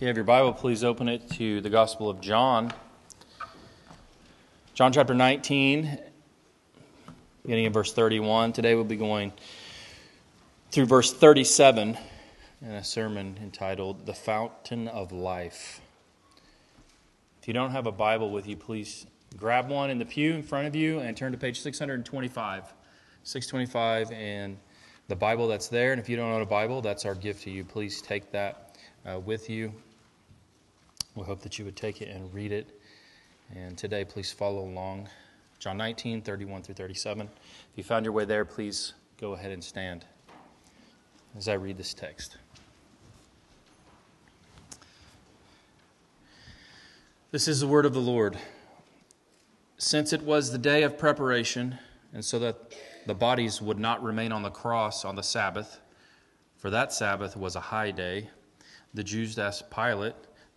If you have your Bible, please open it to the Gospel of John. John chapter 19, beginning in verse 31. Today we'll be going through verse 37 in a sermon entitled The Fountain of Life. If you don't have a Bible with you, please grab one in the pew in front of you and turn to page 625. 625 and the Bible that's there. And if you don't own a Bible, that's our gift to you. Please take that uh, with you. We hope that you would take it and read it. And today, please follow along. John 19, 31 through 37. If you found your way there, please go ahead and stand as I read this text. This is the word of the Lord. Since it was the day of preparation, and so that the bodies would not remain on the cross on the Sabbath, for that Sabbath was a high day, the Jews asked Pilate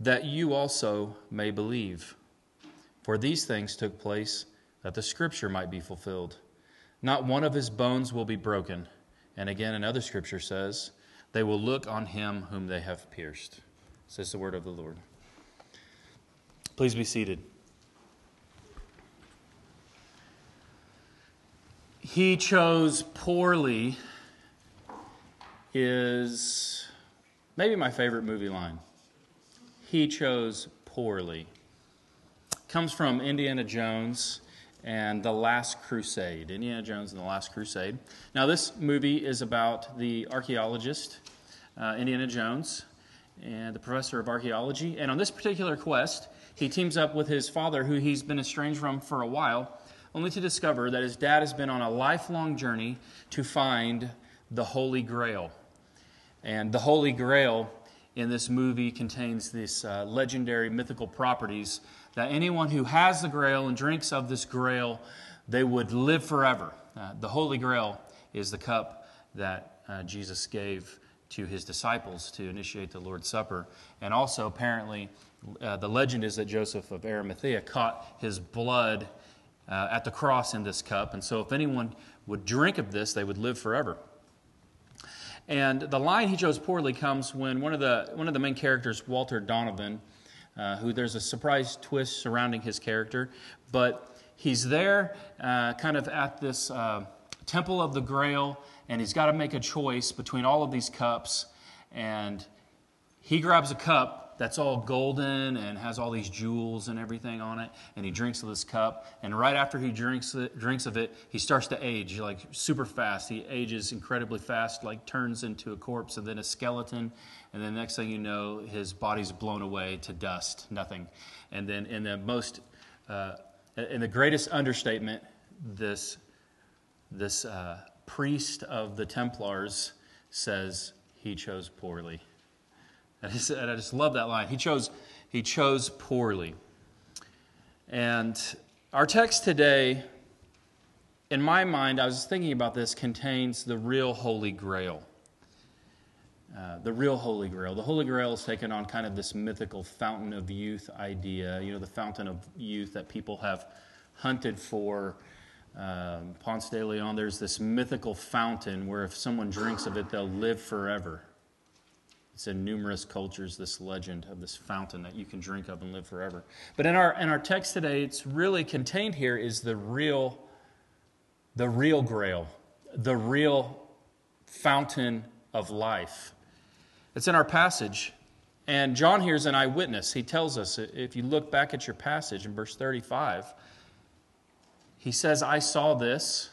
that you also may believe. For these things took place that the scripture might be fulfilled. Not one of his bones will be broken. And again, another scripture says, They will look on him whom they have pierced. Says the word of the Lord. Please be seated. He chose poorly is maybe my favorite movie line he chose poorly. Comes from Indiana Jones and The Last Crusade. Indiana Jones and The Last Crusade. Now, this movie is about the archaeologist, uh, Indiana Jones, and the professor of archaeology. And on this particular quest, he teams up with his father, who he's been estranged from for a while, only to discover that his dad has been on a lifelong journey to find the Holy Grail. And the Holy Grail in this movie contains these uh, legendary mythical properties that anyone who has the grail and drinks of this grail they would live forever. Uh, the holy grail is the cup that uh, jesus gave to his disciples to initiate the lord's supper. And also apparently uh, the legend is that joseph of arimathea caught his blood uh, at the cross in this cup. And so if anyone would drink of this they would live forever and the line he chose poorly comes when one of the, one of the main characters, Walter Donovan, uh, who there's a surprise twist surrounding his character, but he's there uh, kind of at this uh, temple of the grail, and he's got to make a choice between all of these cups. And he grabs a cup that's all golden and has all these jewels and everything on it. And he drinks of this cup. And right after he drinks it, drinks of it, he starts to age like super fast. He ages incredibly fast, like turns into a corpse and then a skeleton. And then next thing you know, his body's blown away to dust, nothing. And then in the most, uh, in the greatest understatement, this this uh, priest of the Templars says he chose poorly. And I, just, and I just love that line. He chose, he chose poorly. And our text today, in my mind, I was thinking about this, contains the real Holy Grail. Uh, the real Holy Grail. The Holy Grail is taken on kind of this mythical fountain of youth idea, you know, the fountain of youth that people have hunted for. Um, Ponce de Leon, there's this mythical fountain where if someone drinks of it, they'll live forever. It's in numerous cultures, this legend of this fountain that you can drink of and live forever. But in our, in our text today, it's really contained here is the real, the real grail, the real fountain of life. It's in our passage. And John here is an eyewitness. He tells us, if you look back at your passage in verse 35, he says, I saw this,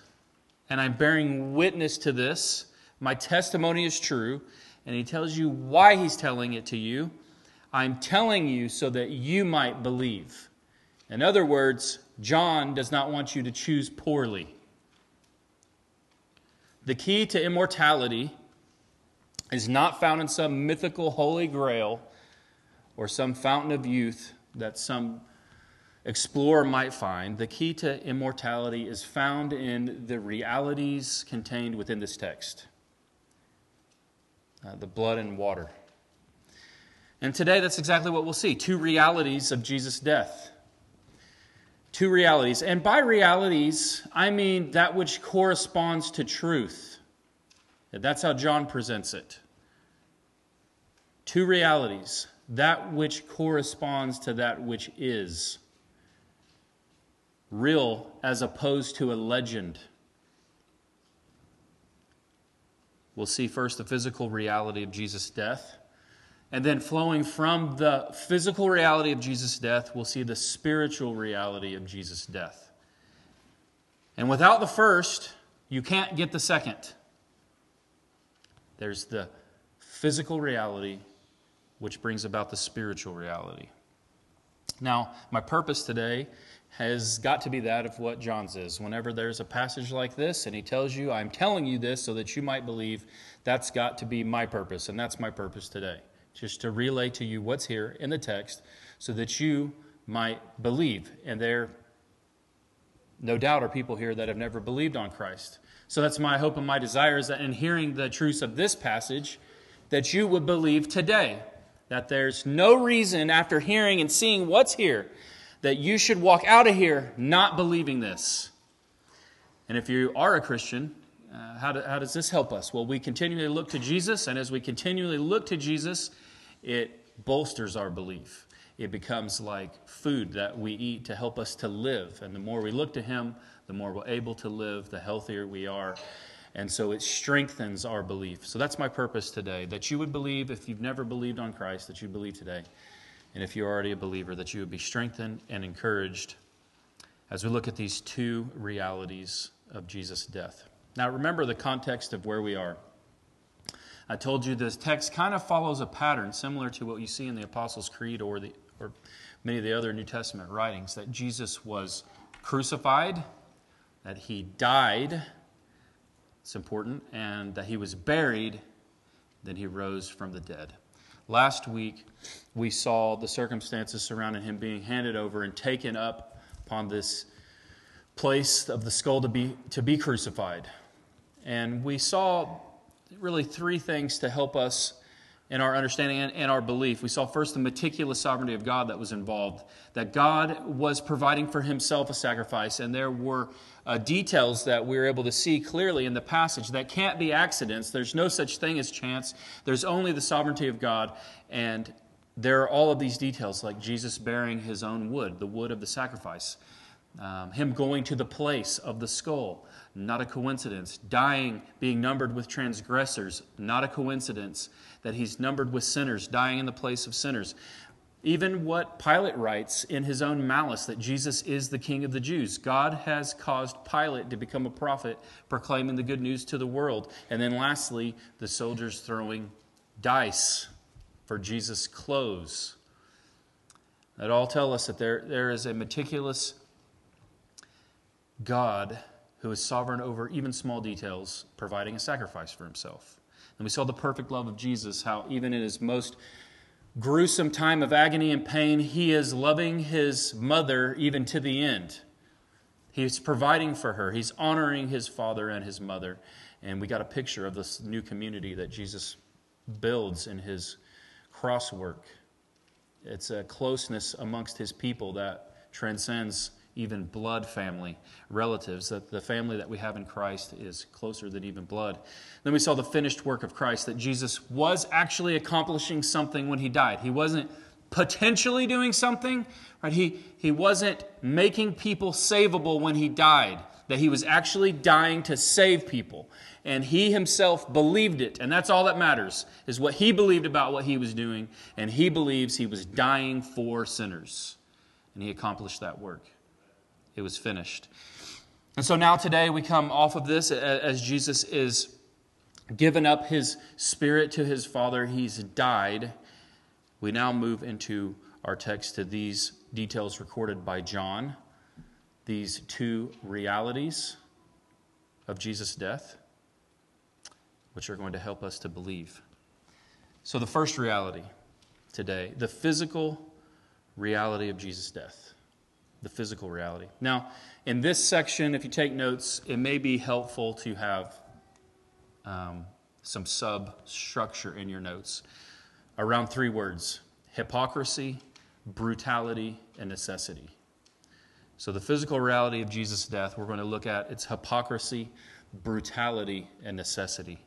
and I'm bearing witness to this. My testimony is true and he tells you why he's telling it to you. I'm telling you so that you might believe. In other words, John does not want you to choose poorly. The key to immortality is not found in some mythical holy grail or some fountain of youth that some explorer might find, the key to immortality is found in the realities contained within this text uh, the blood and water. And today, that's exactly what we'll see two realities of Jesus' death. Two realities. And by realities, I mean that which corresponds to truth. That's how John presents it. Two realities that which corresponds to that which is. Real as opposed to a legend. We'll see first the physical reality of Jesus' death. And then, flowing from the physical reality of Jesus' death, we'll see the spiritual reality of Jesus' death. And without the first, you can't get the second. There's the physical reality, which brings about the spiritual reality. Now, my purpose today has got to be that of what John's is. Whenever there's a passage like this and he tells you, I'm telling you this so that you might believe, that's got to be my purpose, and that's my purpose today. Just to relay to you what's here in the text so that you might believe. And there, no doubt, are people here that have never believed on Christ. So that's my hope and my desire is that in hearing the truths of this passage, that you would believe today. That there's no reason after hearing and seeing what's here that you should walk out of here not believing this. And if you are a Christian, uh, how, do, how does this help us? Well, we continually look to Jesus, and as we continually look to Jesus, it bolsters our belief. It becomes like food that we eat to help us to live. And the more we look to Him, the more we're able to live, the healthier we are. And so it strengthens our belief. So that's my purpose today that you would believe, if you've never believed on Christ, that you believe today. And if you're already a believer, that you would be strengthened and encouraged as we look at these two realities of Jesus' death. Now, remember the context of where we are. I told you this text kind of follows a pattern similar to what you see in the Apostles' Creed or, the, or many of the other New Testament writings that Jesus was crucified, that he died, it's important, and that he was buried, then he rose from the dead. Last week, we saw the circumstances surrounding him being handed over and taken up upon this place of the skull to be, to be crucified. And we saw really three things to help us in our understanding and, and, our belief. We saw first the meticulous sovereignty of God that was involved, that God was providing for himself a sacrifice, and there were uh, details that we're able to see clearly in the passage that can't be accidents. There's no such thing as chance, there's only the sovereignty of God, and there are all of these details, like Jesus bearing his own wood, the wood of the sacrifice, um, him going to the place of the skull not a coincidence. Dying, being numbered with transgressors, not a coincidence. That he's numbered with sinners, dying in the place of sinners. Even what Pilate writes in his own malice that Jesus is the King of the Jews. God has caused Pilate to become a prophet, proclaiming the good news to the world. And then lastly, the soldiers throwing dice for Jesus' clothes. That all tell us that there, there is a meticulous God who is sovereign over even small details, providing a sacrifice for himself. And we saw the perfect love of Jesus, how even in his most gruesome time of agony and pain, he is loving his mother even to the end. He's providing for her, he's honoring his father and his mother. And we got a picture of this new community that Jesus builds in his cross work. It's a closeness amongst his people that transcends even blood family relatives, that the family that we have in Christ is closer than even blood. Then we saw the finished work of Christ, that Jesus was actually accomplishing something when he died. He wasn't potentially doing something, right? He, he wasn't making people savable when he died, that he was actually dying to save people. And he himself believed it, and that's all that matters, is what he believed about what he was doing, and he believes he was dying for sinners. And he accomplished that work. It was finished. And so now today we come off of this as Jesus is given up his spirit to his Father. He's died. We now move into our text to these details recorded by John, these two realities of Jesus' death, which are going to help us to believe. So, the first reality today the physical reality of Jesus' death. The physical reality. Now, in this section, if you take notes, it may be helpful to have um, some substructure in your notes around three words hypocrisy, brutality, and necessity. So, the physical reality of Jesus' death, we're going to look at its hypocrisy, brutality, and necessity.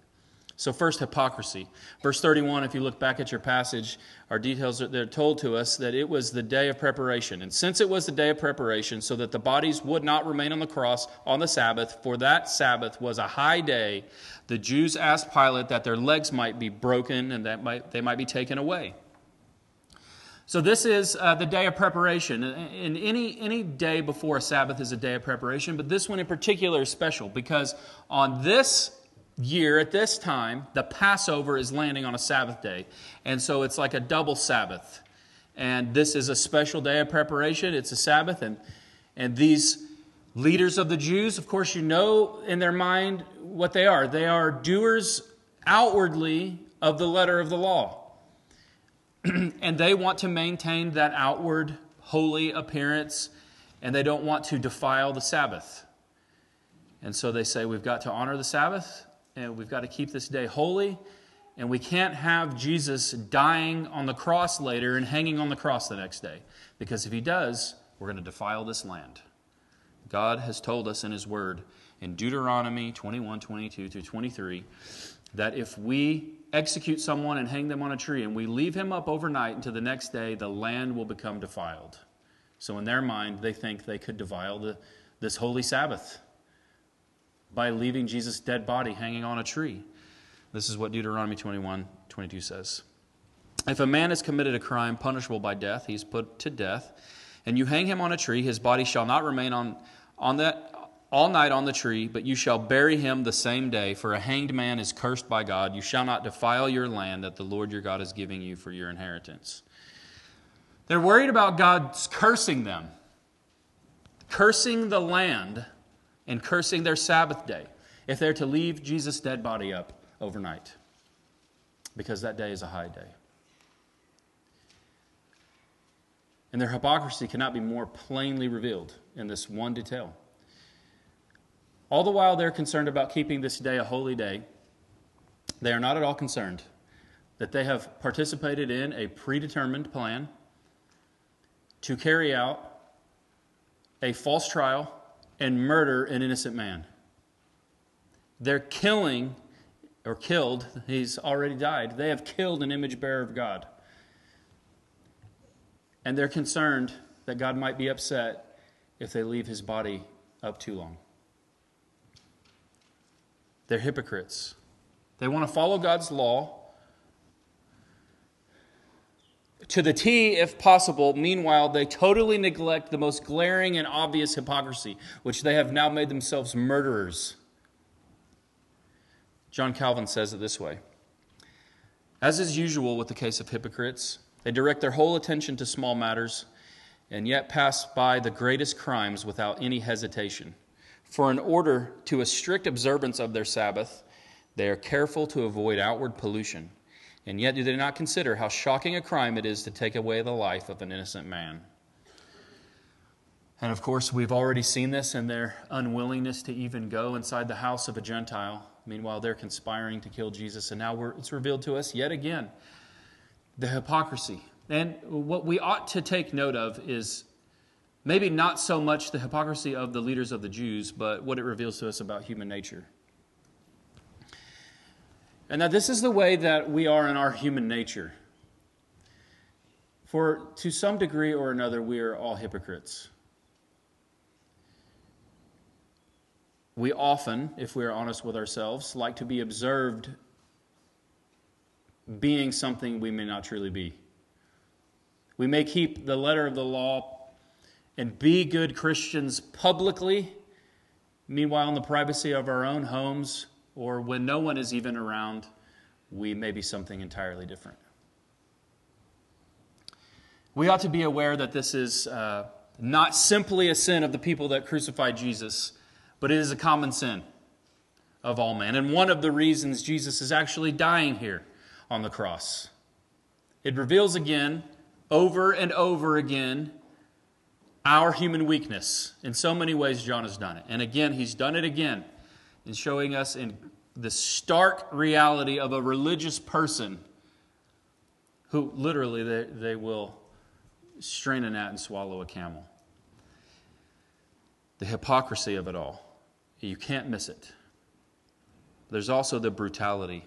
So, first, hypocrisy. Verse 31, if you look back at your passage, our details are they're told to us that it was the day of preparation. And since it was the day of preparation, so that the bodies would not remain on the cross on the Sabbath, for that Sabbath was a high day, the Jews asked Pilate that their legs might be broken and that might, they might be taken away. So this is uh, the day of preparation. And any, any day before a Sabbath is a day of preparation, but this one in particular is special because on this year at this time, the Passover is landing on a Sabbath day. And so it's like a double Sabbath. And this is a special day of preparation. It's a Sabbath. And, and these leaders of the Jews, of course, you know in their mind what they are. They are doers outwardly of the letter of the law. and they want to maintain that outward holy appearance, and they don't want to defile the Sabbath. And so they say, We've got to honor the Sabbath, and we've got to keep this day holy. And we can't have Jesus dying on the cross later and hanging on the cross the next day. Because if he does, we're going to defile this land. God has told us in his word in Deuteronomy 21, 22 through 23 that if we execute someone and hang them on a tree and we leave him up overnight until the next day, the land will become defiled. So in their mind, they think they could defile the, this holy Sabbath by leaving Jesus' dead body hanging on a tree. This is what Deuteronomy 21 22 says. If a man has committed a crime punishable by death, he is put to death, and you hang him on a tree, his body shall not remain on, on that all night on the tree, but you shall bury him the same day, for a hanged man is cursed by God. You shall not defile your land that the Lord your God is giving you for your inheritance. They're worried about God's cursing them, cursing the land and cursing their Sabbath day if they're to leave Jesus' dead body up overnight, because that day is a high day. And their hypocrisy cannot be more plainly revealed in this one detail. All the while they're concerned about keeping this day a holy day, they are not at all concerned that they have participated in a predetermined plan to carry out a false trial and murder an innocent man. They're killing or killed, he's already died. They have killed an image bearer of God. And they're concerned that God might be upset if they leave his body up too long. They're hypocrites. They want to follow God's law to the T if possible. Meanwhile, they totally neglect the most glaring and obvious hypocrisy, which they have now made themselves murderers. John Calvin says it this way As is usual with the case of hypocrites, they direct their whole attention to small matters and yet pass by the greatest crimes without any hesitation. For in order to a strict observance of their Sabbath, they are careful to avoid outward pollution and yet do they not consider how shocking a crime it is to take away the life of an innocent man? And of course, we've already seen this in their unwillingness to even go inside the house of a Gentile. Meanwhile, they're conspiring to kill Jesus. And now it's revealed to us yet again the hypocrisy. And what we ought to take note of is maybe not so much the hypocrisy of the leaders of the Jews, but what it reveals to us about human nature. And that this is the way that we are in our human nature. For to some degree or another, we are all hypocrites. We often, if we are honest with ourselves, like to be observed being something we may not truly be. We may keep the letter of the law and be good Christians publicly, meanwhile, in the privacy of our own homes, or when no one is even around, we may be something entirely different. We ought to be aware that this is uh, not simply a sin of the people that crucified Jesus, but it is a common sin of all men. And one of the reasons Jesus is actually dying here on the cross It reveals again, over and over again, our human weakness. In so many ways, John has done it. And again, he's done it again in showing us in the stark reality of a religious person who literally they, they will strain a gnat and swallow a camel. The hypocrisy of it all. You can't miss it. There's also the brutality.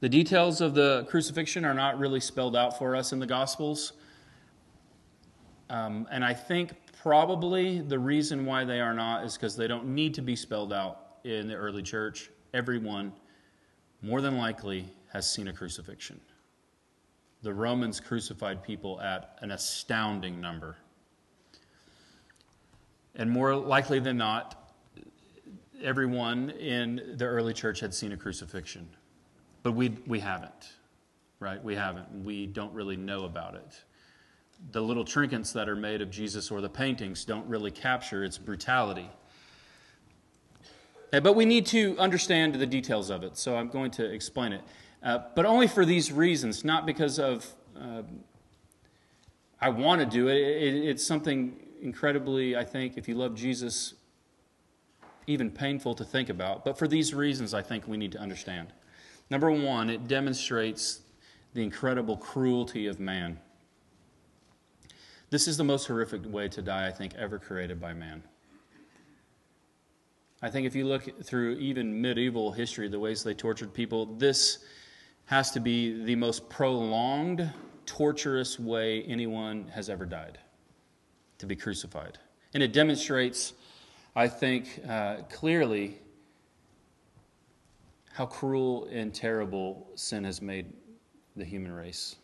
The details of the crucifixion are not really spelled out for us in the Gospels. Um, and I think probably the reason why they are not is because they don't need to be spelled out in the early church. Everyone, more than likely, has seen a crucifixion. The Romans crucified people at an astounding number. And more likely than not, everyone in the early church had seen a crucifixion. But we, we haven't, right? We haven't. We don't really know about it. The little trinkets that are made of Jesus or the paintings don't really capture its brutality. But we need to understand the details of it, so I'm going to explain it. Uh, but only for these reasons, not because of uh, I want to do it. it. It's something incredibly, I think, if you love Jesus, even painful to think about. But for these reasons, I think we need to understand. Number one, it demonstrates the incredible cruelty of man. This is the most horrific way to die, I think, ever created by man. I think if you look through even medieval history, the ways they tortured people, this has to be the most prolonged, torturous way anyone has ever died to be crucified. And it demonstrates, I think, uh, clearly how cruel and terrible sin has made the human race.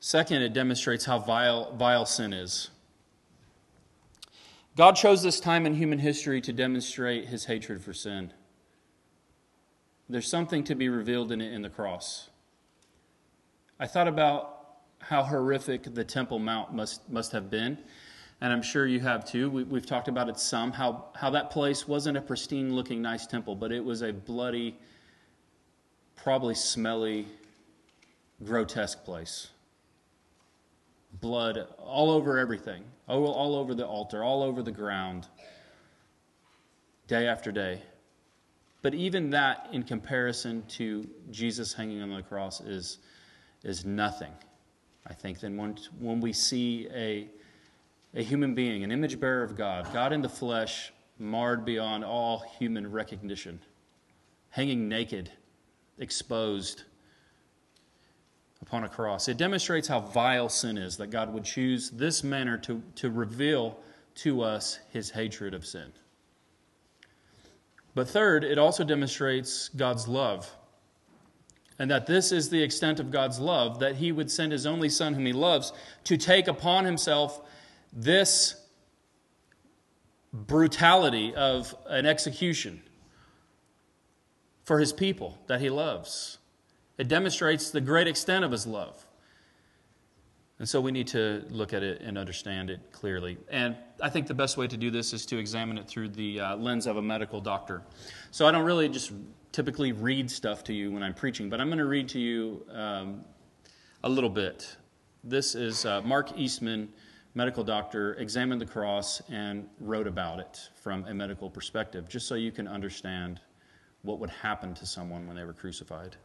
Second, it demonstrates how vile, vile sin is. God chose this time in human history to demonstrate his hatred for sin. There's something to be revealed in it in the cross. I thought about how horrific the Temple Mount must, must have been, and I'm sure you have too. We, have talked about it some, how, how that place wasn't a pristine looking, nice temple, but it was a bloody, probably smelly, grotesque place. Blood all over everything, all, over the altar, all over the ground, day after day. But even that, in comparison to Jesus hanging on the cross, is, is nothing. I think then when, when we see a, a human being, an image bearer of God, God in the flesh, marred beyond all human recognition, hanging naked, exposed upon a cross. It demonstrates how vile sin is that God would choose this manner to, to reveal to us his hatred of sin. But third, it also demonstrates God's love. And that this is the extent of God's love, that he would send his only Son, whom he loves, to take upon himself this brutality of an execution for his people that he loves. It demonstrates the great extent of his love. And so we need to look at it and understand it clearly. And I think the best way to do this is to examine it through the uh, lens of a medical doctor. So I don't really just typically read stuff to you when I'm preaching, but I'm going to read to you um, a little bit. This is uh, Mark Eastman, medical doctor, examined the cross and wrote about it from a medical perspective, just so you can understand what would happen to someone when they were crucified,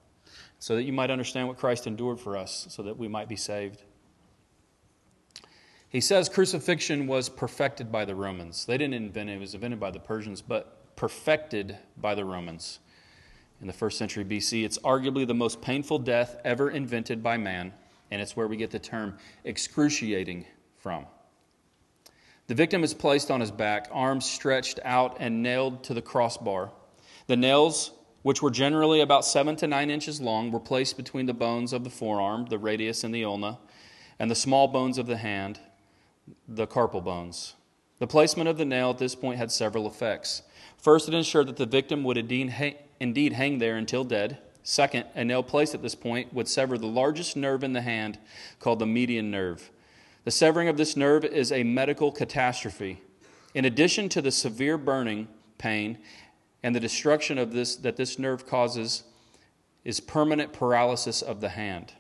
so that you might understand what Christ endured for us, so that we might be saved. He says crucifixion was perfected by the Romans. They didn't invent it, it was invented by the Persians, but perfected by the Romans. In the first century BC, it's arguably the most painful death ever invented by man, and it's where we get the term excruciating from. The victim is placed on his back, arms stretched out and nailed to the crossbar. The nails, which were generally about seven to nine inches long, were placed between the bones of the forearm, the radius and the ulna, and the small bones of the hand the carpal bones. The placement of the nail at this point had several effects. First, it ensured that the victim would indeed hang there until dead. Second, a nail placed at this point would sever the largest nerve in the hand, called the median nerve. The severing of this nerve is a medical catastrophe. In addition to the severe burning pain and the destruction of this that this nerve causes is permanent paralysis of the hand.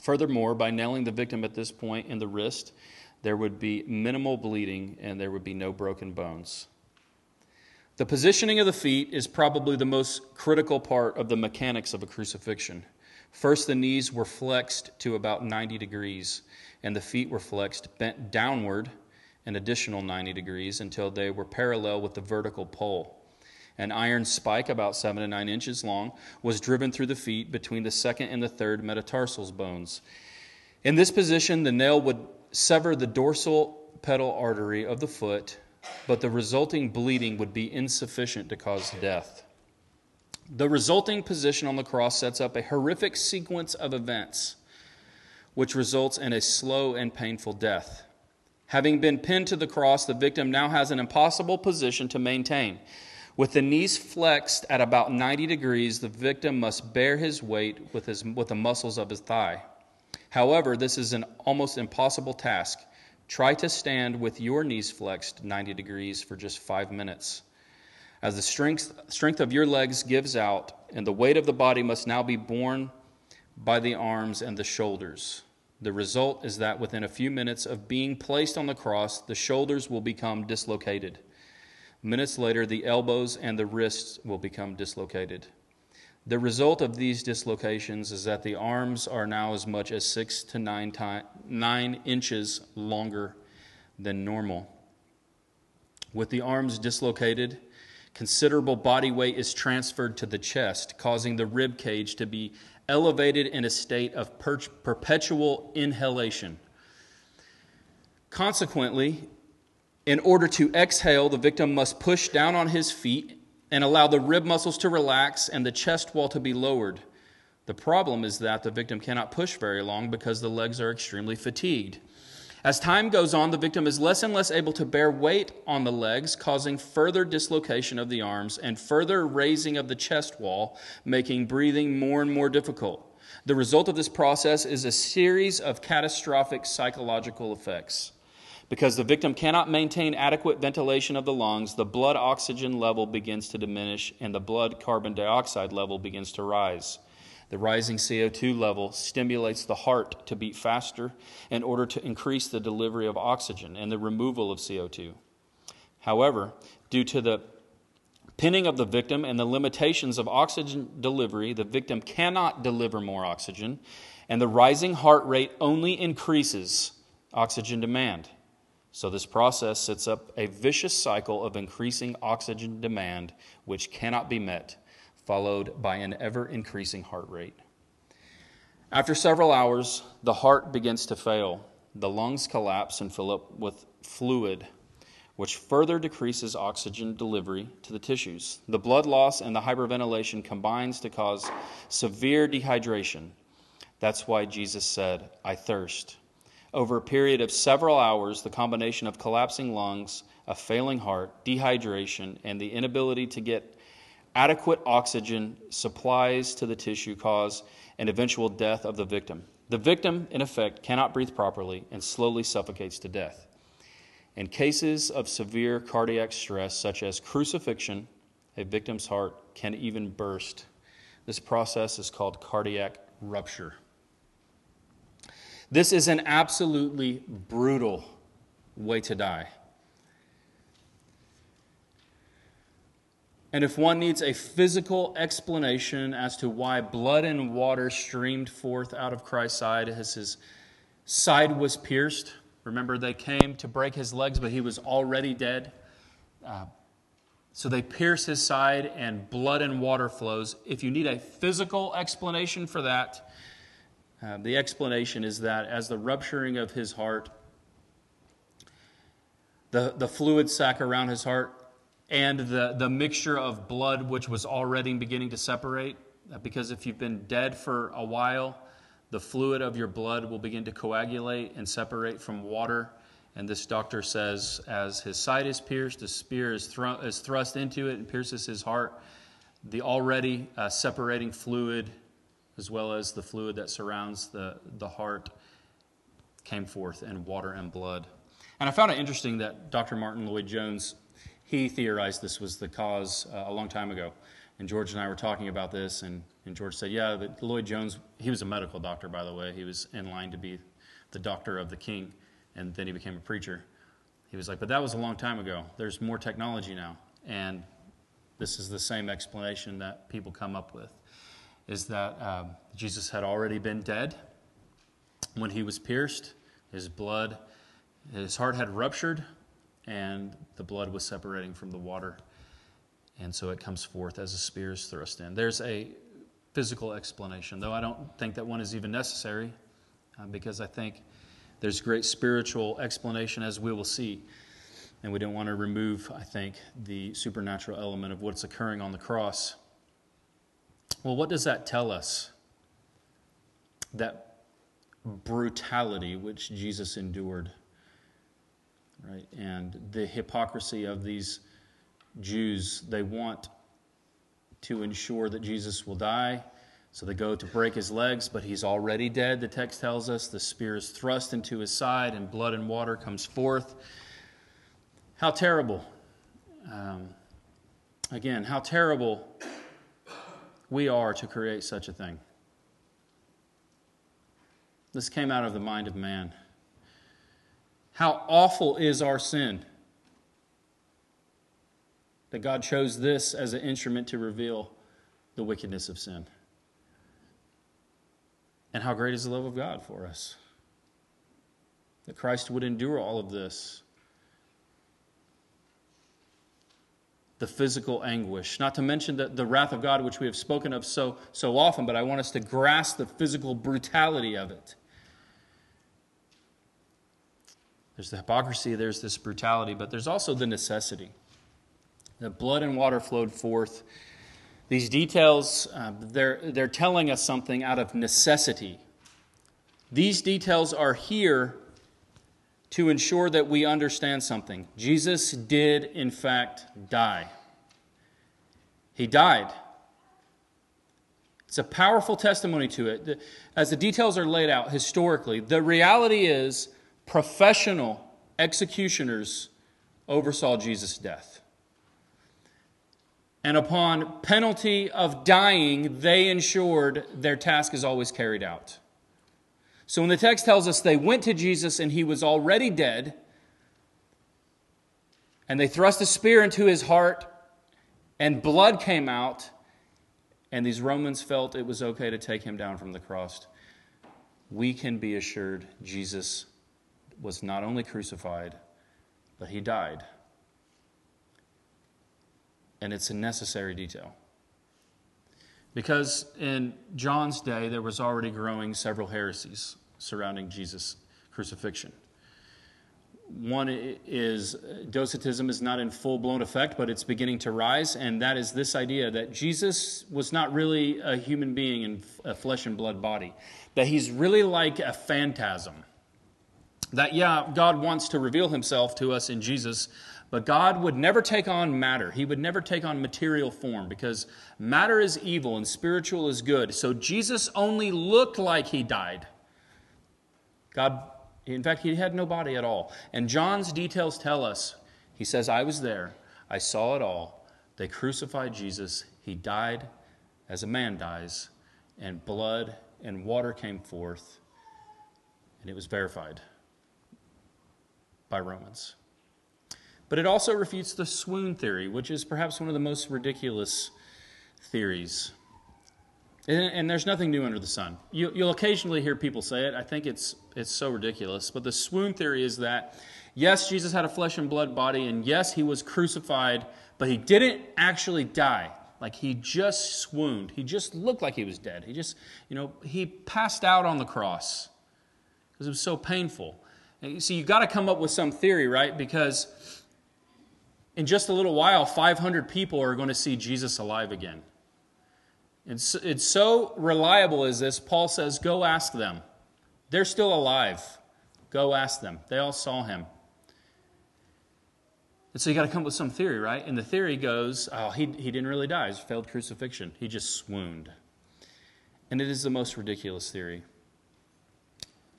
Furthermore, by nailing the victim at this point in the wrist, there would be minimal bleeding and there would be no broken bones. The positioning of the feet is probably the most critical part of the mechanics of a crucifixion. First, the knees were flexed to about 90 degrees, and the feet were flexed, bent downward an additional 90 degrees until they were parallel with the vertical pole. An iron spike, about seven to nine inches long, was driven through the feet between the second and the third metatarsals bones. In this position, the nail would sever the dorsal pedal artery of the foot, but the resulting bleeding would be insufficient to cause death. The resulting position on the cross sets up a horrific sequence of events, which results in a slow and painful death. Having been pinned to the cross, the victim now has an impossible position to maintain. With the knees flexed at about 90 degrees, the victim must bear his weight with, his, with the muscles of his thigh. However, this is an almost impossible task. Try to stand with your knees flexed 90 degrees for just five minutes. As the strength, strength of your legs gives out, and the weight of the body must now be borne by the arms and the shoulders. The result is that within a few minutes of being placed on the cross, the shoulders will become dislocated. Minutes later, the elbows and the wrists will become dislocated. The result of these dislocations is that the arms are now as much as six to nine, time, nine inches longer than normal. With the arms dislocated, considerable body weight is transferred to the chest, causing the rib cage to be elevated in a state of per- perpetual inhalation. Consequently, in order to exhale, the victim must push down on his feet and allow the rib muscles to relax and the chest wall to be lowered. The problem is that the victim cannot push very long because the legs are extremely fatigued. As time goes on, the victim is less and less able to bear weight on the legs, causing further dislocation of the arms and further raising of the chest wall, making breathing more and more difficult. The result of this process is a series of catastrophic psychological effects. Because the victim cannot maintain adequate ventilation of the lungs, the blood oxygen level begins to diminish and the blood carbon dioxide level begins to rise. The rising CO2 level stimulates the heart to beat faster in order to increase the delivery of oxygen and the removal of CO2. However, due to the pinning of the victim and the limitations of oxygen delivery, the victim cannot deliver more oxygen, and the rising heart rate only increases oxygen demand. So, this process sets up a vicious cycle of increasing oxygen demand, which cannot be met, followed by an ever increasing heart rate. After several hours, the heart begins to fail. The lungs collapse and fill up with fluid, which further decreases oxygen delivery to the tissues. The blood loss and the hyperventilation combines to cause severe dehydration. That's why Jesus said, I thirst. Over a period of several hours, the combination of collapsing lungs, a failing heart, dehydration, and the inability to get adequate oxygen supplies to the tissue cause an eventual death of the victim. The victim, in effect, cannot breathe properly and slowly suffocates to death. In cases of severe cardiac stress, such as crucifixion, a victim's heart can even burst. This process is called cardiac rupture. This is an absolutely brutal way to die. And if one needs a physical explanation as to why blood and water streamed forth out of Christ's side as his side was pierced, remember they came to break his legs, but he was already dead. Uh, so they pierce his side and blood and water flows. If you need a physical explanation for that, uh, the explanation is that as the rupturing of his heart, the, the fluid sac around his heart, and the, the mixture of blood which was already beginning to separate, because if you've been dead for a while, the fluid of your blood will begin to coagulate and separate from water. And this doctor says, as his side is pierced, the spear is, thru- is thrust into it and pierces his heart. The already uh, separating fluid as well as the fluid that surrounds the, the heart, came forth in water and blood. And I found it interesting that Dr. Martyn Lloyd-Jones, he theorized this was the cause uh, a long time ago. And George and I were talking about this, and, and George said, Yeah, but Lloyd Jones, he was a medical doctor, by the way. He was in line to be the doctor of the king, and then he became a preacher. He was like, But that was a long time ago. There's more technology now. And this is the same explanation that people come up with is that um, Jesus had already been dead when he was pierced. His blood, his heart had ruptured, and the blood was separating from the water. And so it comes forth as a spear is thrust in. There's a physical explanation, though I don't think that one is even necessary uh, because I think there's great spiritual explanation as we will see. And we don't want to remove, I think, the supernatural element of what's occurring on the cross. Well, what does that tell us? That brutality which Jesus endured, right? And the hypocrisy of these Jews, they want to ensure that Jesus will die. So they go to break his legs, but he's already dead, the text tells us. The spear is thrust into his side, and blood and water comes forth. How terrible. Um, again, how terrible we are to create such a thing. This came out of the mind of man. How awful is our sin that God chose this as an instrument to reveal the wickedness of sin. And how great is the love of God for us? That Christ would endure all of this the physical anguish, not to mention the, the wrath of God, which we have spoken of so, so often, but I want us to grasp the physical brutality of it. There's the hypocrisy, there's this brutality, but there's also the necessity. The blood and water flowed forth. These details, uh, they're, they're telling us something out of necessity. These details are here to ensure that we understand something. Jesus did, in fact, die. He died. It's a powerful testimony to it. As the details are laid out historically, the reality is professional executioners oversaw Jesus' death. And upon penalty of dying, they ensured their task is always carried out. So when the text tells us they went to Jesus and he was already dead, and they thrust a spear into his heart, and blood came out, and these Romans felt it was okay to take him down from the cross, we can be assured Jesus was not only crucified, but he died. And it's a necessary detail. Because in John's day, there was already growing several heresies surrounding Jesus' crucifixion. One is uh, Docetism is not in full blown effect, but it's beginning to rise, and that is this idea that Jesus was not really a human being in a flesh and blood body, that he's really like a phantasm. That, yeah, God wants to reveal himself to us in Jesus, but God would never take on matter. He would never take on material form because matter is evil and spiritual is good. So Jesus only looked like he died. God, in fact, he had no body at all. And John's details tell us he says, I was there, I saw it all. They crucified Jesus, he died as a man dies, and blood and water came forth, and it was verified by Romans. But it also refutes the swoon theory, which is perhaps one of the most ridiculous theories. And, and there's nothing new under the sun. You, will occasionally hear people say it. I think it's, it's so ridiculous. But the swoon theory is that, yes, Jesus had a flesh and blood body, and yes, he was crucified, but he didn't actually die. Like he just swooned. He just looked like he was dead. He just, you know, he passed out on the cross because it was so painful. And you see, you've got to come up with some theory, right? Because in just a little while, 500 people are going to see Jesus alive again. It's, it's so reliable as this, Paul says, Go ask them. They're still alive. Go ask them. They all saw him. And so you got to come up with some theory, right? And the theory goes, oh, he, he didn't really die. It's failed crucifixion. He just swooned. And it is the most ridiculous theory.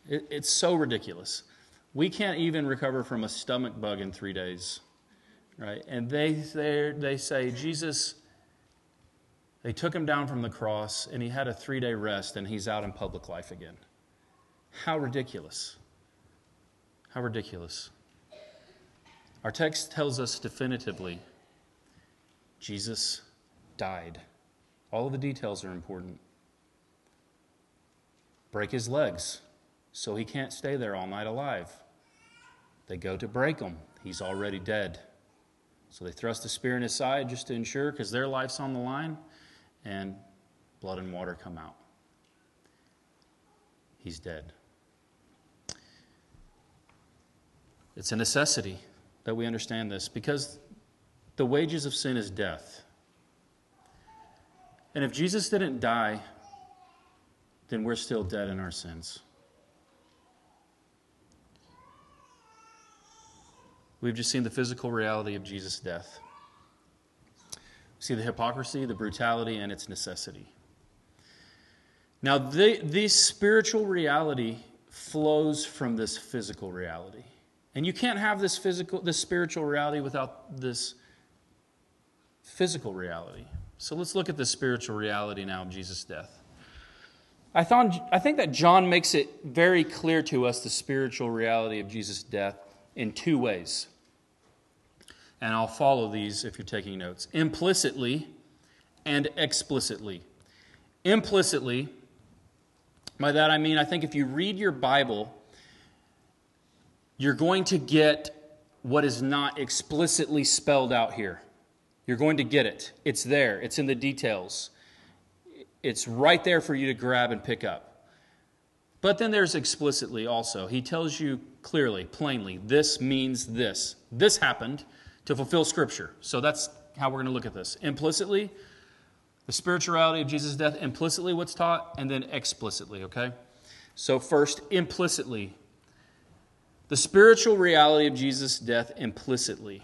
It, it's so ridiculous. We can't even recover from a stomach bug in three days right? And they, they say, Jesus, they took him down from the cross and he had a three day rest and he's out in public life again. How ridiculous. How ridiculous. Our text tells us definitively Jesus died. All of the details are important. Break his legs so he can't stay there all night alive. They go to break him. He's already dead. So they thrust the spear in his side just to ensure, because their life's on the line, and blood and water come out. He's dead. It's a necessity that we understand this because the wages of sin is death. And if Jesus didn't die, then we're still dead in our sins. We've just seen the physical reality of Jesus' death. We see the hypocrisy, the brutality, and its necessity. Now, this spiritual reality flows from this physical reality. And you can't have this physical, this spiritual reality without this physical reality. So let's look at the spiritual reality now of Jesus' death. I, thought, I think that John makes it very clear to us the spiritual reality of Jesus' death in two ways. And I'll follow these if you're taking notes implicitly and explicitly. Implicitly, by that I mean, I think if you read your Bible, you're going to get what is not explicitly spelled out here. You're going to get it. It's there, it's in the details. It's right there for you to grab and pick up. But then there's explicitly also. He tells you clearly, plainly, this means this. This happened to fulfill Scripture. So that's how we're going to look at this. Implicitly, the spirituality of Jesus' death, implicitly what's taught, and then explicitly, okay? So, first, implicitly, the spiritual reality of Jesus' death implicitly.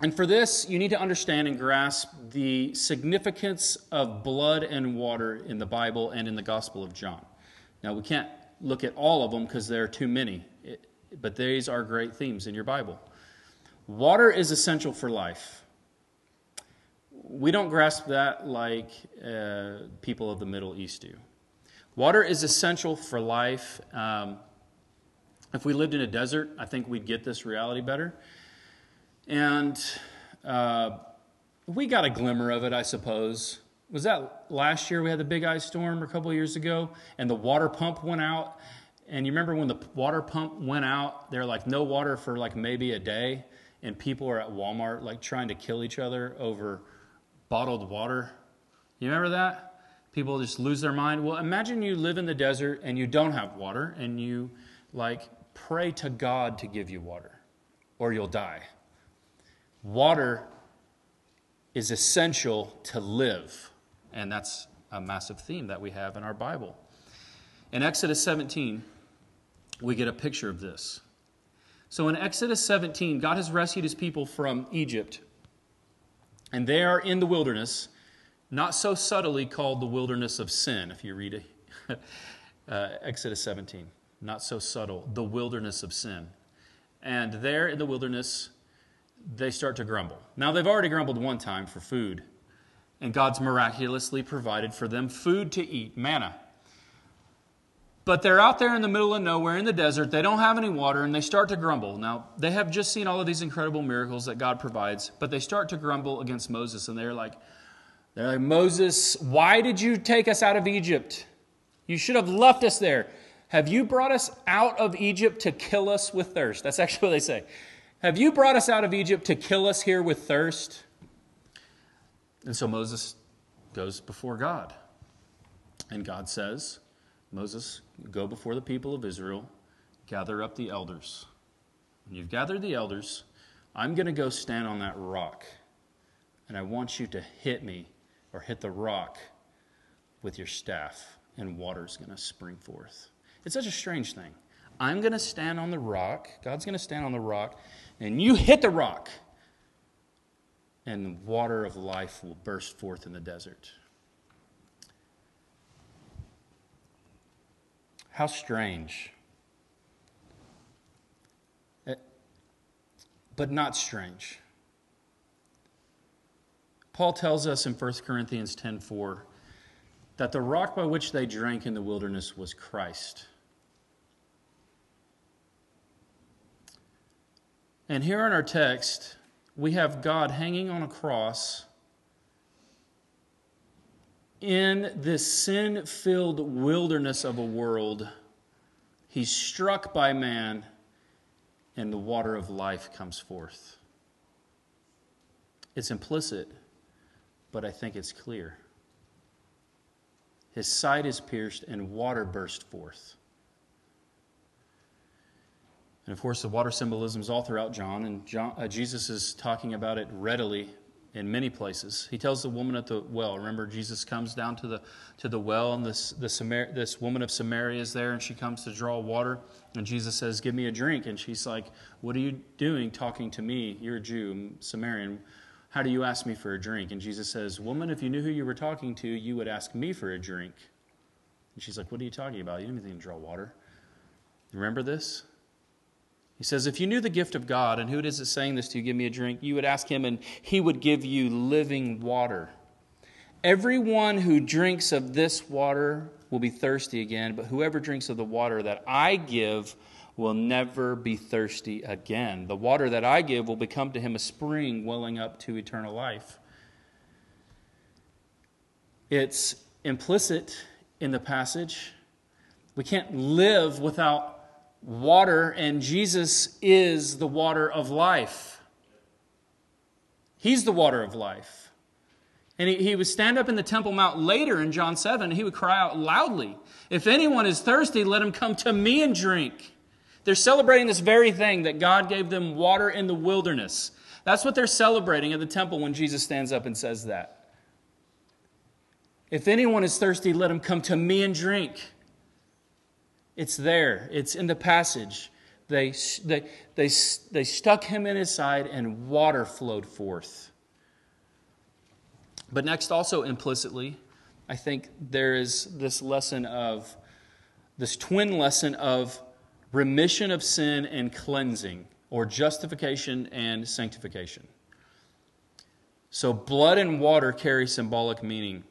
And for this, you need to understand and grasp the significance of blood and water in the Bible and in the Gospel of John. Now, we can't look at all of them because there are too many, but these are great themes in your Bible. Water is essential for life. We don't grasp that like uh, people of the Middle East do. Water is essential for life. Um, if we lived in a desert, I think we'd get this reality better. And uh, we got a glimmer of it, I suppose. Was that last year we had the big ice storm or a couple years ago and the water pump went out? And you remember when the water pump went out, there like no water for like maybe a day, and people are at Walmart like trying to kill each other over bottled water. You remember that? People just lose their mind. Well, imagine you live in the desert and you don't have water and you like pray to God to give you water or you'll die. Water is essential to live, and that's a massive theme that we have in our Bible. In Exodus 17, we get a picture of this. So in Exodus 17, God has rescued his people from Egypt, and they are in the wilderness, not so subtly called the wilderness of sin, if you read uh, Exodus 17 not so subtle, the wilderness of sin. And there in the wilderness, they start to grumble. Now, they've already grumbled one time for food, and God's miraculously provided for them food to eat, manna. But they're out there in the middle of nowhere in the desert. They don't have any water, and they start to grumble. Now, they have just seen all of these incredible miracles that God provides, but they start to grumble against Moses, and they're like, they're like, Moses, why did you take us out of Egypt? You should have left us there. Have you brought us out of Egypt to kill us with thirst? That's actually what they say. Have you brought us out of Egypt to kill us here with thirst? And so Moses goes before God. And God says, Moses, go before the people of Israel, gather up the elders. When you've gathered the elders, I'm going to go stand on that rock. And I want you to hit me or hit the rock with your staff, and water's going to spring forth. It's such a strange thing. I'm going to stand on the rock, God's going to stand on the rock, and you hit the rock, and water of life will burst forth in the desert. How strange. Eh, but not strange. Paul tells us in 1 Corinthians 10:4 that the rock by which they drank in the wilderness was Christ. And here in our text, we have God hanging on a cross in this sin filled wilderness of a world. He's struck by man, and the water of life comes forth. It's implicit, but I think it's clear. His side is pierced, and water burst forth. And of course, the water symbolism is all throughout John, and John, uh, Jesus is talking about it readily in many places. He tells the woman at the well. Remember, Jesus comes down to the to the well, and this the Samar- this woman of Samaria is there, and she comes to draw water. And Jesus says, "Give me a drink." And she's like, "What are you doing, talking to me? You're a Jew, Samaritan. How do you ask me for a drink?" And Jesus says, "Woman, if you knew who you were talking to, you would ask me for a drink." And she's like, "What are you talking about? You didn't even draw water." Remember this? He says, If you knew the gift of God, and who it is that's saying this to you, give me a drink, you would ask him, and he would give you living water. Everyone who drinks of this water will be thirsty again, but whoever drinks of the water that I give will never be thirsty again. The water that I give will become to him a spring welling up to eternal life. It's implicit in the passage. We can't live without water, and Jesus is the water of life. He's the water of life. And he, he would stand up in the Temple Mount later in John 7, and he would cry out loudly, If anyone is thirsty, let him come to me and drink. They're celebrating this very thing that God gave them water in the wilderness. That's what they're celebrating at the temple when Jesus stands up and says that. If anyone is thirsty, let him come to me and drink. It's there, it's in the passage. They, they, they, they stuck him in his side, and water flowed forth. But next, also implicitly, I think there is this lesson of, this twin lesson of remission of sin and cleansing, or justification and sanctification. So, blood and water carry symbolic meaning,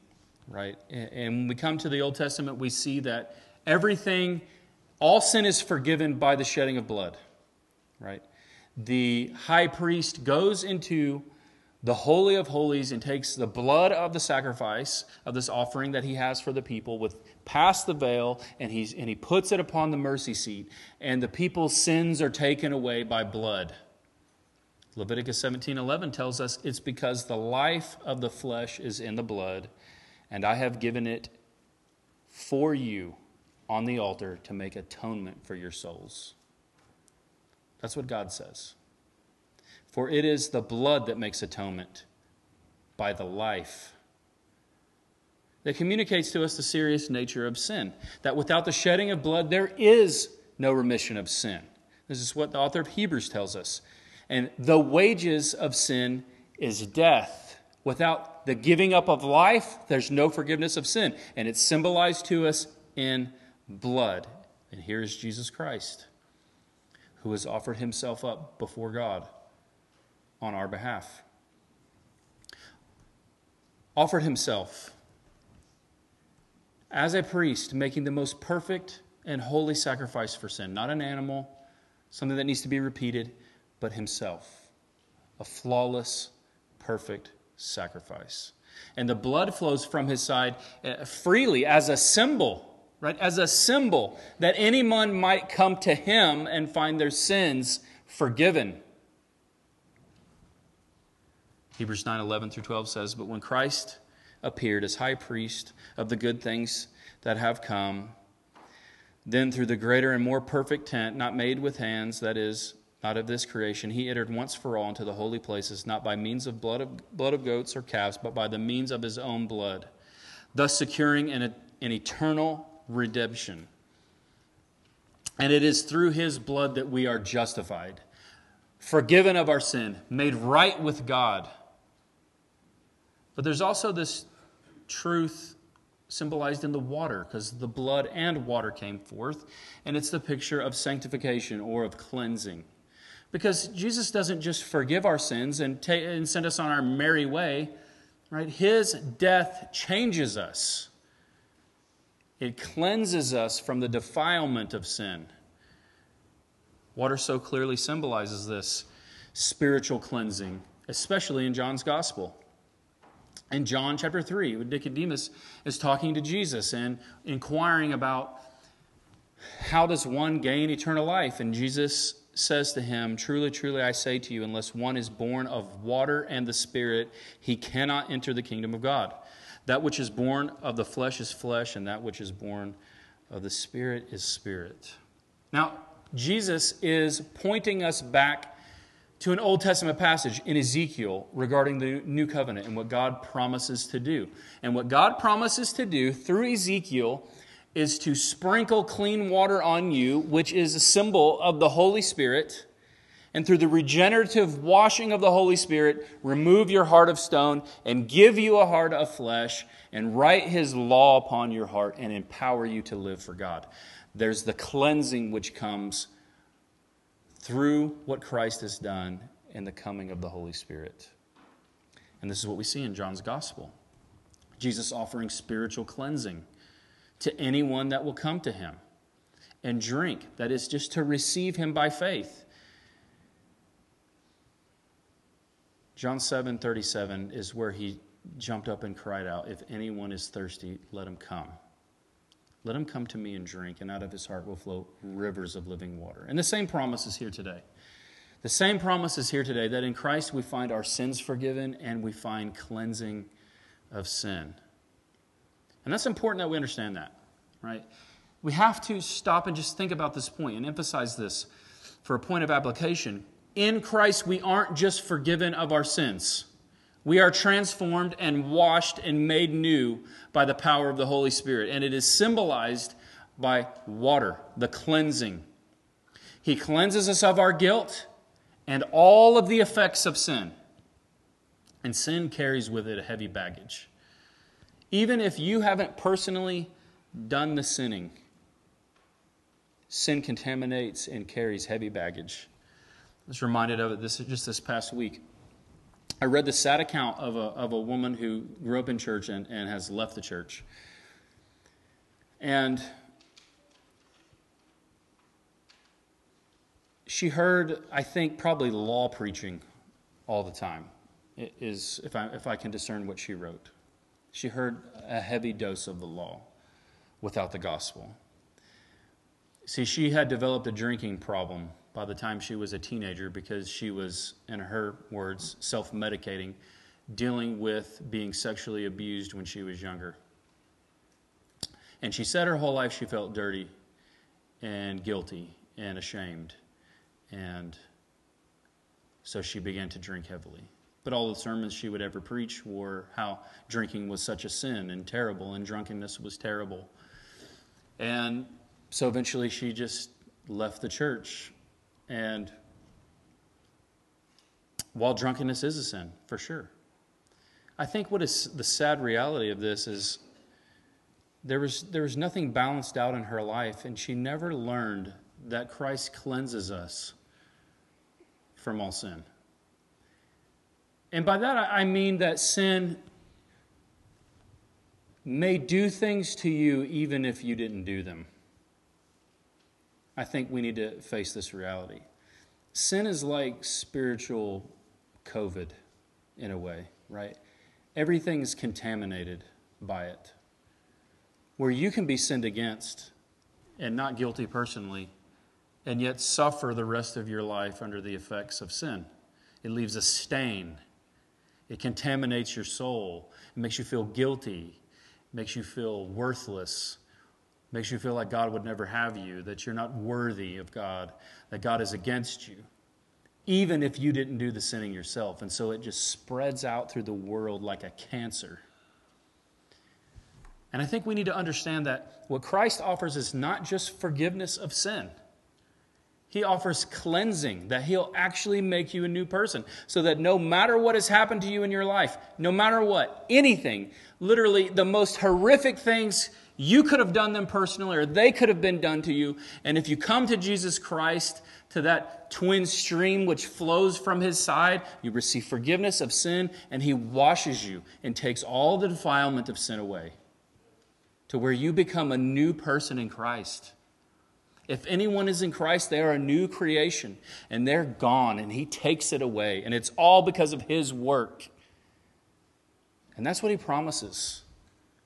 right? And when we come to the Old Testament, we see that everything all sin is forgiven by the shedding of blood, right? The high priest goes into the Holy of Holies and takes the blood of the sacrifice of this offering that he has for the people with past the veil and, he's, and he puts it upon the mercy seat and the people's sins are taken away by blood leviticus 17.11 tells us it's because the life of the flesh is in the blood and i have given it for you on the altar to make atonement for your souls. That's what God says. For it is the blood that makes atonement by the life that communicates to us the serious nature of sin. That without the shedding of blood, there is no remission of sin. This is what the author of Hebrews tells us. And the wages of sin is death. Without the giving up of life, there's no forgiveness of sin. And it's symbolized to us in blood. And here's Jesus Christ, who has offered himself up before God on our behalf. Offered himself as a priest, making the most perfect and holy sacrifice for sin. Not an animal, something that needs to be repeated, but himself. A flawless, perfect sacrifice. And the blood flows from his side uh, freely as a symbol right? As a symbol that anyone might come to him and find their sins forgiven. Hebrews 9 11 through 12 says, But when Christ appeared as high priest of the good things that have come, then through the greater and more perfect tent, not made with hands, that is, not of this creation, he entered once for all into the holy places, not by means of blood of, blood of goats or calves, but by the means of his own blood, thus securing an, an eternal redemption. And it is through his blood that we are justified, forgiven of our sin, made right with God. But there's also this truth symbolized in the water, because the blood and water came forth, and it's the picture of sanctification or of cleansing. Because Jesus doesn't just forgive our sins and, ta- and send us on our merry way, Right? His death changes us. It cleanses us from the defilement of sin. Water so clearly symbolizes this spiritual cleansing, especially in John's gospel. In John chapter 3, when Nicodemus is talking to Jesus and inquiring about how does one gain eternal life? And Jesus says to him, Truly, truly, I say to you, unless one is born of water and the Spirit, he cannot enter the kingdom of God. That which is born of the flesh is flesh, and that which is born of the Spirit is spirit. Now, Jesus is pointing us back to an Old Testament passage in Ezekiel regarding the new covenant and what God promises to do. And what God promises to do through Ezekiel is to sprinkle clean water on you, which is a symbol of the Holy Spirit. And through the regenerative washing of the Holy Spirit, remove your heart of stone and give you a heart of flesh and write his law upon your heart and empower you to live for God. There's the cleansing which comes through what Christ has done in the coming of the Holy Spirit. And this is what we see in John's gospel Jesus offering spiritual cleansing to anyone that will come to him and drink. That is just to receive him by faith. John 7 37 is where he jumped up and cried out, If anyone is thirsty, let him come. Let him come to me and drink, and out of his heart will flow rivers of living water. And the same promise is here today. The same promise is here today that in Christ we find our sins forgiven and we find cleansing of sin. And that's important that we understand that, right? We have to stop and just think about this point and emphasize this for a point of application. In Christ, we aren't just forgiven of our sins. We are transformed and washed and made new by the power of the Holy Spirit. And it is symbolized by water, the cleansing. He cleanses us of our guilt and all of the effects of sin. And sin carries with it a heavy baggage. Even if you haven't personally done the sinning, sin contaminates and carries heavy baggage. I was reminded of it this, just this past week. I read the sad account of a, of a woman who grew up in church and, and has left the church. And she heard, I think, probably law preaching all the time, is, if I, if I can discern what she wrote. She heard a heavy dose of the law without the gospel. See, she had developed a drinking problem by the time she was a teenager because she was, in her words, self medicating, dealing with being sexually abused when she was younger. And she said her whole life she felt dirty and guilty and ashamed. And so she began to drink heavily. But all the sermons she would ever preach were how drinking was such a sin and terrible, and drunkenness was terrible. And so eventually she just left the church. And while drunkenness is a sin, for sure, I think what is the sad reality of this is there was, there was nothing balanced out in her life, and she never learned that Christ cleanses us from all sin. And by that, I mean that sin may do things to you even if you didn't do them. I think we need to face this reality. Sin is like spiritual COVID in a way, right? Everything's contaminated by it. Where you can be sinned against and not guilty personally, and yet suffer the rest of your life under the effects of sin. It leaves a stain it contaminates your soul. It makes you feel guilty. It makes you feel worthless. Makes you feel like God would never have you, that you're not worthy of God, that God is against you, even if you didn't do the sinning yourself. And so it just spreads out through the world like a cancer. And I think we need to understand that what Christ offers is not just forgiveness of sin. He offers cleansing, that He'll actually make you a new person. So that no matter what has happened to you in your life, no matter what, anything, literally the most horrific things you could have done them personally or they could have been done to you. And if you come to Jesus Christ, to that twin stream which flows from his side, you receive forgiveness of sin, and he washes you and takes all the defilement of sin away to where you become a new person in Christ. If anyone is in Christ, they are a new creation, and they're gone, and he takes it away. And it's all because of his work. And that's what he promises.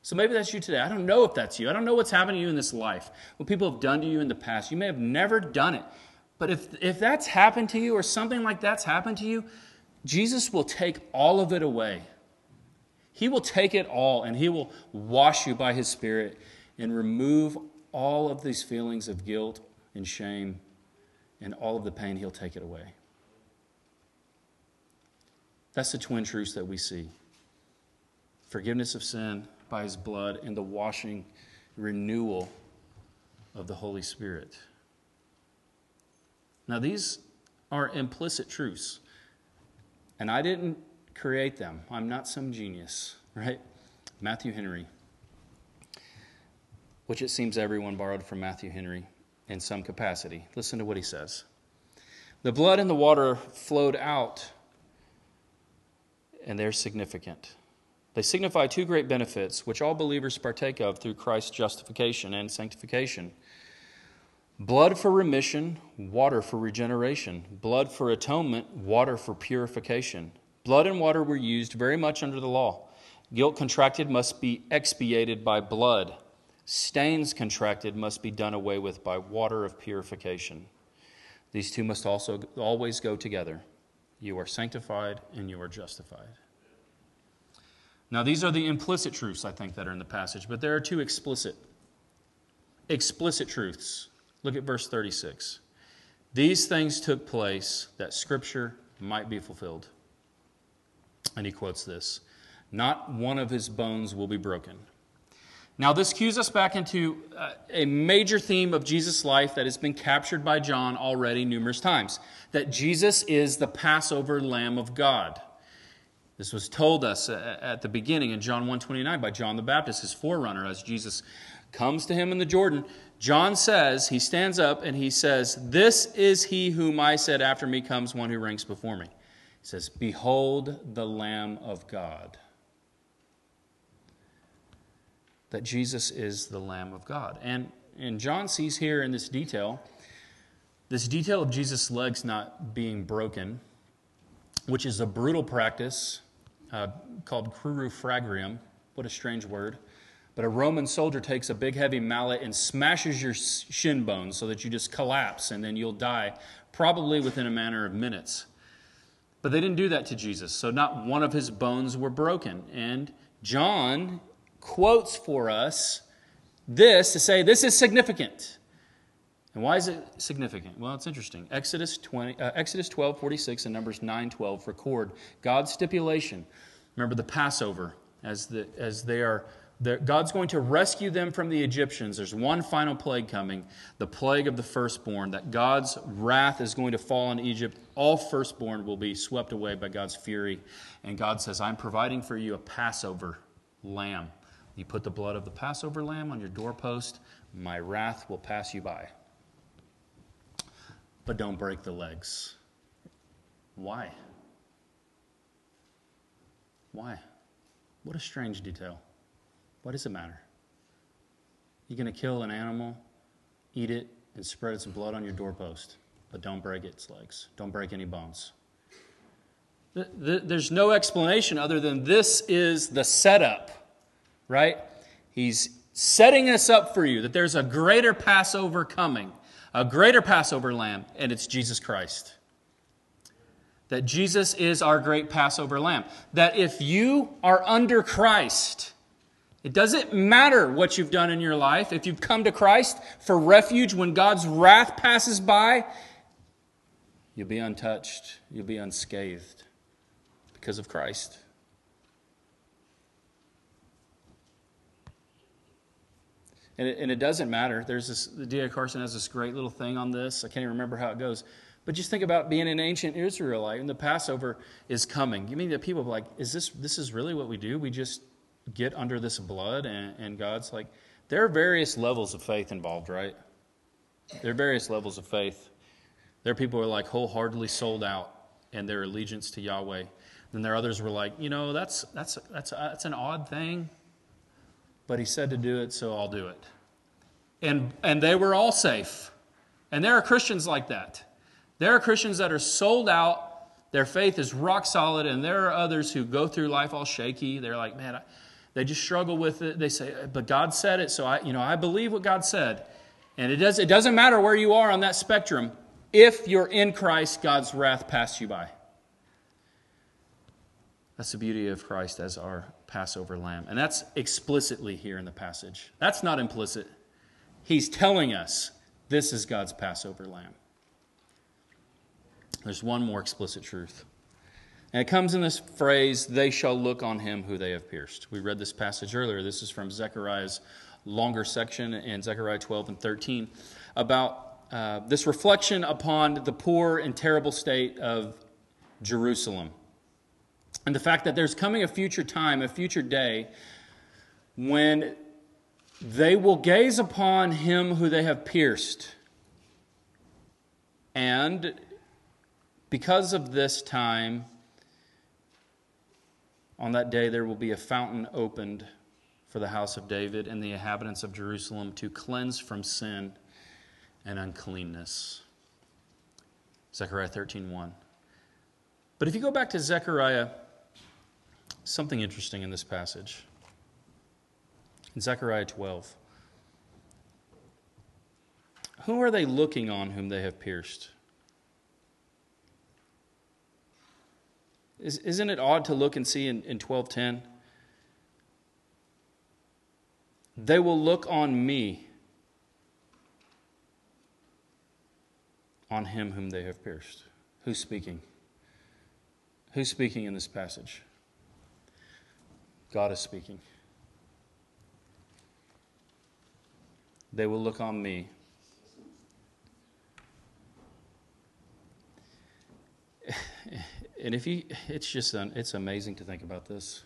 So maybe that's you today. I don't know if that's you. I don't know what's happened to you in this life, what people have done to you in the past. You may have never done it. But if, if that's happened to you or something like that's happened to you, Jesus will take all of it away. He will take it all and He will wash you by His Spirit and remove all of these feelings of guilt and shame and all of the pain. He'll take it away. That's the twin truths that we see forgiveness of sin by His blood and the washing, renewal of the Holy Spirit. Now, these are implicit truths. And I didn't create them. I'm not some genius, right? Matthew Henry, which it seems everyone borrowed from Matthew Henry in some capacity. Listen to what he says The blood and the water flowed out, and they're significant. They signify two great benefits, which all believers partake of through Christ's justification and sanctification. Blood for remission, water for regeneration. Blood for atonement, water for purification. Blood and water were used very much under the law. Guilt contracted must be expiated by blood. Stains contracted must be done away with by water of purification. These two must also always go together. You are sanctified and you are justified. Now, these are the implicit truths, I think, that are in the passage, but there are two explicit, explicit truths. Look at verse 36. These things took place that Scripture might be fulfilled. And he quotes this Not one of his bones will be broken. Now, this cues us back into uh, a major theme of Jesus' life that has been captured by John already numerous times that Jesus is the Passover Lamb of God. This was told us uh, at the beginning in John 129 by John the Baptist, his forerunner, as Jesus comes to him in the Jordan. John says, he stands up and he says, This is he whom I said, After me comes one who ranks before me. He says, Behold the Lamb of God. That Jesus is the Lamb of God. And, and John sees here in this detail, this detail of Jesus' legs not being broken, which is a brutal practice uh, called crurifragium. What a strange word. But a Roman soldier takes a big heavy mallet and smashes your shin bones so that you just collapse and then you'll die, probably within a matter of minutes. But they didn't do that to Jesus, so not one of his bones were broken. And John quotes for us this to say this is significant. And why is it significant? Well, it's interesting. Exodus, 20, uh, Exodus 12, 46 and Numbers 9, 12 record God's stipulation. Remember the Passover as, the, as they are God's going to rescue them from the Egyptians. There's one final plague coming, the plague of the firstborn, that God's wrath is going to fall on Egypt. All firstborn will be swept away by God's fury. And God says, I'm providing for you a Passover lamb. You put the blood of the Passover lamb on your doorpost, my wrath will pass you by. But don't break the legs. Why? Why? What a strange detail. What does it matter? You're going to kill an animal, eat it, and spread its blood on your doorpost, but don't break its legs. Don't break any bones. There's no explanation other than this is the setup, right? He's setting us up for you that there's a greater Passover coming, a greater Passover lamb, and it's Jesus Christ. That Jesus is our great Passover lamb. That if you are under Christ, it doesn't matter what you've done in your life. If you've come to Christ for refuge when God's wrath passes by, you'll be untouched, you'll be unscathed because of Christ. And it, and it doesn't matter. There's this, the D.A. Carson has this great little thing on this. I can't even remember how it goes. But just think about being an ancient Israelite and the Passover is coming. You mean that people are like, is this, this is really what we do? We just get under this blood and, and God's like, there are various levels of faith involved, right? There are various levels of faith. There are people who are like wholeheartedly sold out and their allegiance to Yahweh. Then there are others who were like, you know, that's, that's, that's, that's an odd thing, but he said to do it, so I'll do it. And, and they were all safe. And there are Christians like that. There are Christians that are sold out, their faith is rock solid, and there are others who go through life all shaky. They're like, man, I, they just struggle with it. They say, but God said it, so I, you know, I believe what God said. And it, does, it doesn't matter where you are on that spectrum. If you're in Christ, God's wrath passed you by. That's the beauty of Christ as our Passover lamb. And that's explicitly here in the passage. That's not implicit. He's telling us this is God's Passover lamb. There's one more explicit truth. And it comes in this phrase, they shall look on him who they have pierced. We read this passage earlier. This is from Zechariah's longer section in Zechariah 12 and 13 about uh, this reflection upon the poor and terrible state of Jerusalem. And the fact that there's coming a future time, a future day, when they will gaze upon him who they have pierced. And because of this time, on that day there will be a fountain opened for the house of David and the inhabitants of Jerusalem to cleanse from sin and uncleanness. Zechariah 13:1. But if you go back to Zechariah, something interesting in this passage. In Zechariah 12. Who are they looking on whom they have pierced? Is, not it odd to look and see in, in 1210? They will look on me, on him whom they have pierced. Who's speaking? Who's speaking in this passage? God is speaking. They will look on me. And if you, it's just, an, it's amazing to think about this.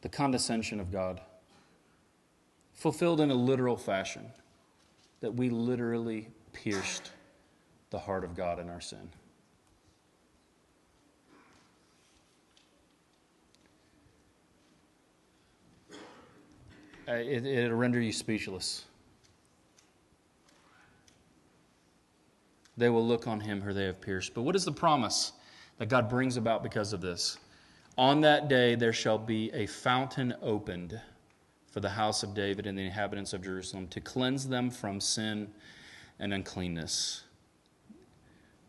The condescension of God fulfilled in a literal fashion, that we literally pierced the heart of God in our sin. Uh, it, it'll render you speechless. They will look on him who they have pierced. But what is the promise that God brings about because of this? On that day there shall be a fountain opened for the house of David and the inhabitants of Jerusalem to cleanse them from sin and uncleanness.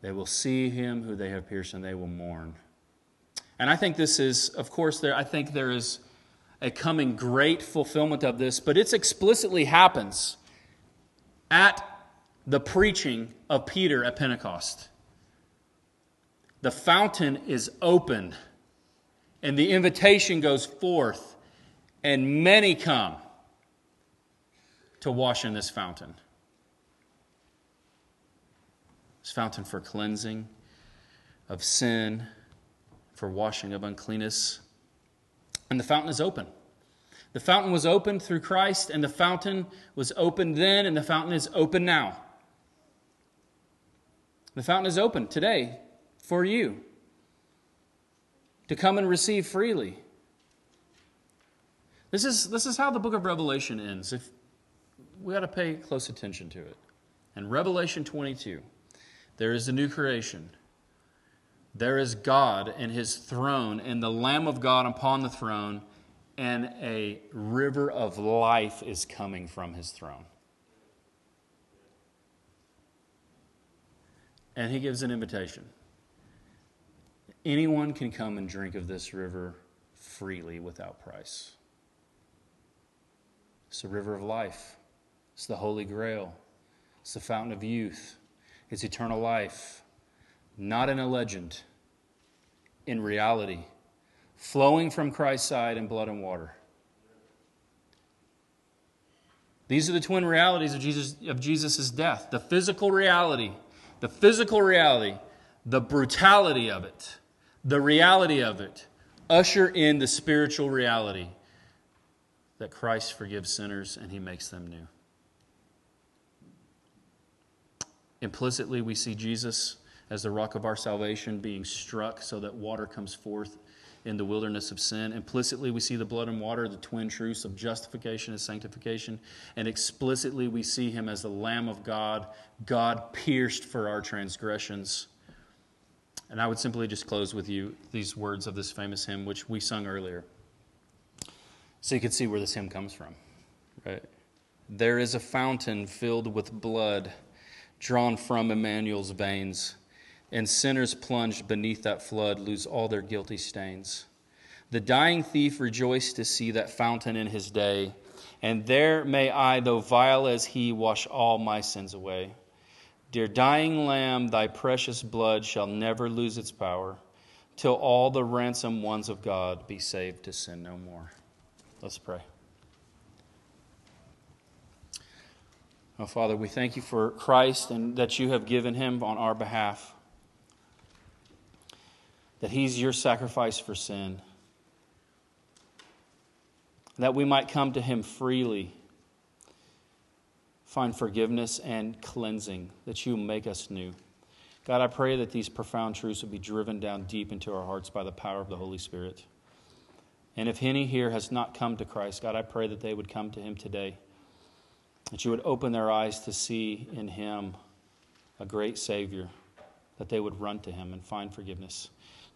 They will see him who they have pierced and they will mourn. And I think this is, of course, there, I think there is a coming great fulfillment of this, but it explicitly happens at the preaching of Peter at Pentecost. The fountain is opened, and the invitation goes forth and many come to wash in this fountain. This fountain for cleansing of sin, for washing of uncleanness. And the fountain is open. The fountain was opened through Christ, and the fountain was opened then, and the fountain is open now. The fountain is open today for you to come and receive freely. This is, this is how the book of Revelation ends. If we got to pay close attention to it. In Revelation 22, there is a new creation. There is God and his throne, and the Lamb of God upon the throne, and a river of life is coming from his throne. And he gives an invitation. Anyone can come and drink of this river freely without price. It's the river of life. It's the Holy Grail. It's the fountain of youth. It's eternal life. Not in a legend, in reality, flowing from Christ's side in blood and water. These are the twin realities of Jesus of Jesus' death. The physical reality, the physical reality, the brutality of it, the reality of it. Usher in the spiritual reality that Christ forgives sinners and he makes them new. Implicitly, we see Jesus as the rock of our salvation being struck so that water comes forth in the wilderness of sin. Implicitly, we see the blood and water, the twin truths of justification and sanctification. And explicitly, we see him as the Lamb of God, God pierced for our transgressions. And I would simply just close with you these words of this famous hymn, which we sung earlier. So you can see where this hymn comes from, right? There is a fountain filled with blood drawn from Emmanuel's veins and sinners plunged beneath that flood lose all their guilty stains. The dying thief rejoiced to see that fountain in his day, and there may I, though vile as he, wash all my sins away. Dear dying Lamb, thy precious blood shall never lose its power, till all the ransomed ones of God be saved to sin no more. Let's pray. Oh, Father, we thank you for Christ and that you have given him on our behalf that He's your sacrifice for sin, that we might come to Him freely, find forgiveness and cleansing, that you make us new. God, I pray that these profound truths will be driven down deep into our hearts by the power of the Holy Spirit. And if any here has not come to Christ, God, I pray that they would come to Him today, that you would open their eyes to see in Him a great Savior, that they would run to Him and find forgiveness.